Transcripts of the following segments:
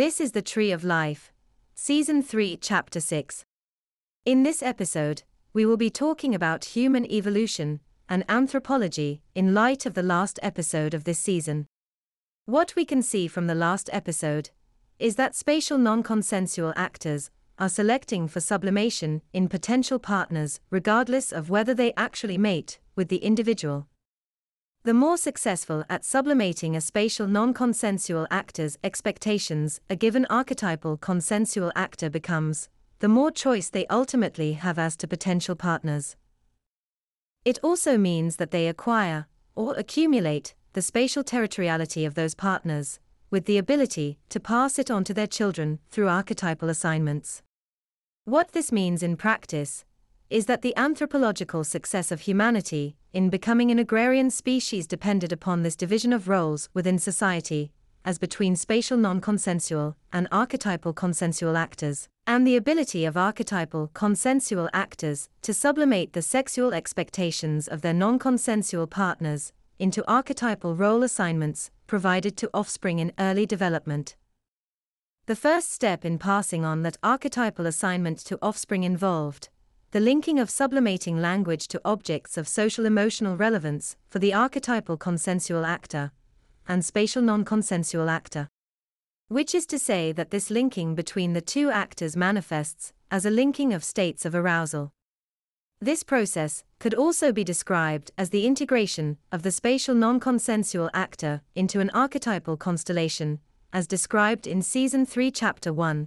This is the Tree of Life, Season 3, Chapter 6. In this episode, we will be talking about human evolution and anthropology in light of the last episode of this season. What we can see from the last episode is that spatial non consensual actors are selecting for sublimation in potential partners regardless of whether they actually mate with the individual. The more successful at sublimating a spatial non consensual actor's expectations a given archetypal consensual actor becomes, the more choice they ultimately have as to potential partners. It also means that they acquire, or accumulate, the spatial territoriality of those partners, with the ability to pass it on to their children through archetypal assignments. What this means in practice is that the anthropological success of humanity in becoming an agrarian species depended upon this division of roles within society, as between spatial non consensual and archetypal consensual actors, and the ability of archetypal consensual actors to sublimate the sexual expectations of their non consensual partners into archetypal role assignments provided to offspring in early development. The first step in passing on that archetypal assignment to offspring involved the linking of sublimating language to objects of social emotional relevance for the archetypal consensual actor and spatial non consensual actor. Which is to say that this linking between the two actors manifests as a linking of states of arousal. This process could also be described as the integration of the spatial non consensual actor into an archetypal constellation, as described in Season 3, Chapter 1.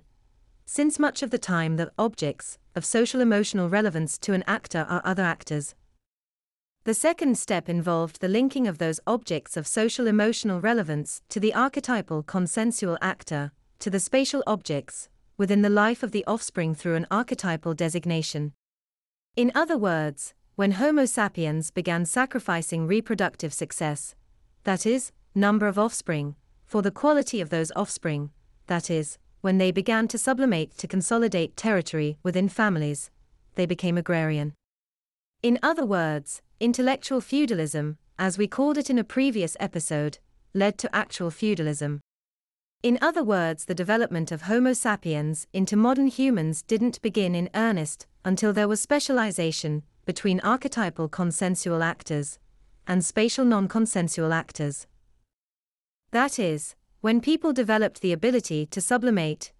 Since much of the time the objects of social emotional relevance to an actor are other actors. The second step involved the linking of those objects of social emotional relevance to the archetypal consensual actor, to the spatial objects, within the life of the offspring through an archetypal designation. In other words, when Homo sapiens began sacrificing reproductive success, that is, number of offspring, for the quality of those offspring, that is, when they began to sublimate to consolidate territory within families, they became agrarian. In other words, intellectual feudalism, as we called it in a previous episode, led to actual feudalism. In other words, the development of Homo sapiens into modern humans didn't begin in earnest until there was specialization between archetypal consensual actors and spatial non consensual actors. That is, when people developed the ability to sublimate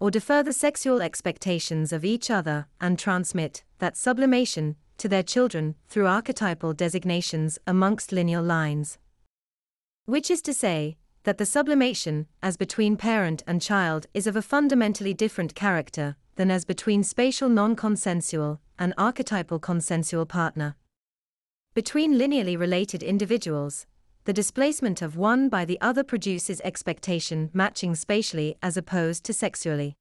or defer the sexual expectations of each other and transmit that sublimation to their children through archetypal designations amongst lineal lines. Which is to say, that the sublimation, as between parent and child, is of a fundamentally different character than as between spatial non consensual and archetypal consensual partner. Between linearly related individuals, the displacement of one by the other produces expectation matching spatially as opposed to sexually.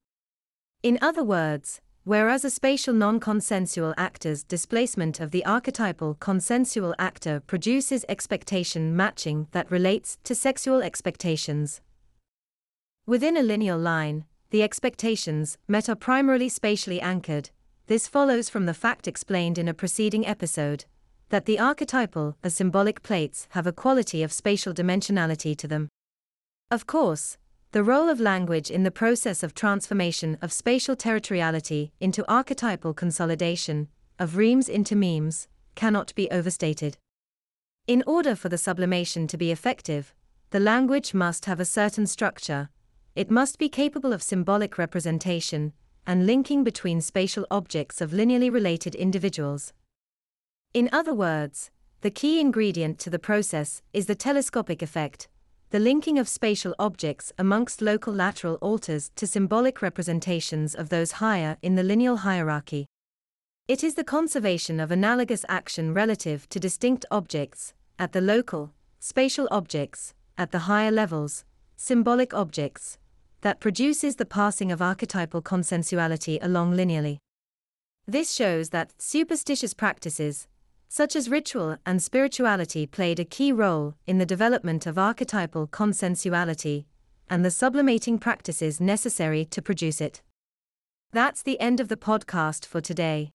In other words, whereas a spatial non consensual actor's displacement of the archetypal consensual actor produces expectation matching that relates to sexual expectations. Within a lineal line, the expectations met are primarily spatially anchored. This follows from the fact explained in a preceding episode that the archetypal or symbolic plates have a quality of spatial dimensionality to them. Of course, the role of language in the process of transformation of spatial territoriality into archetypal consolidation, of remes into memes, cannot be overstated. In order for the sublimation to be effective, the language must have a certain structure, it must be capable of symbolic representation, and linking between spatial objects of linearly related individuals. In other words, the key ingredient to the process is the telescopic effect, the linking of spatial objects amongst local lateral alters to symbolic representations of those higher in the lineal hierarchy. It is the conservation of analogous action relative to distinct objects, at the local, spatial objects, at the higher levels, symbolic objects, that produces the passing of archetypal consensuality along linearly. This shows that superstitious practices, such as ritual and spirituality played a key role in the development of archetypal consensuality and the sublimating practices necessary to produce it. That's the end of the podcast for today.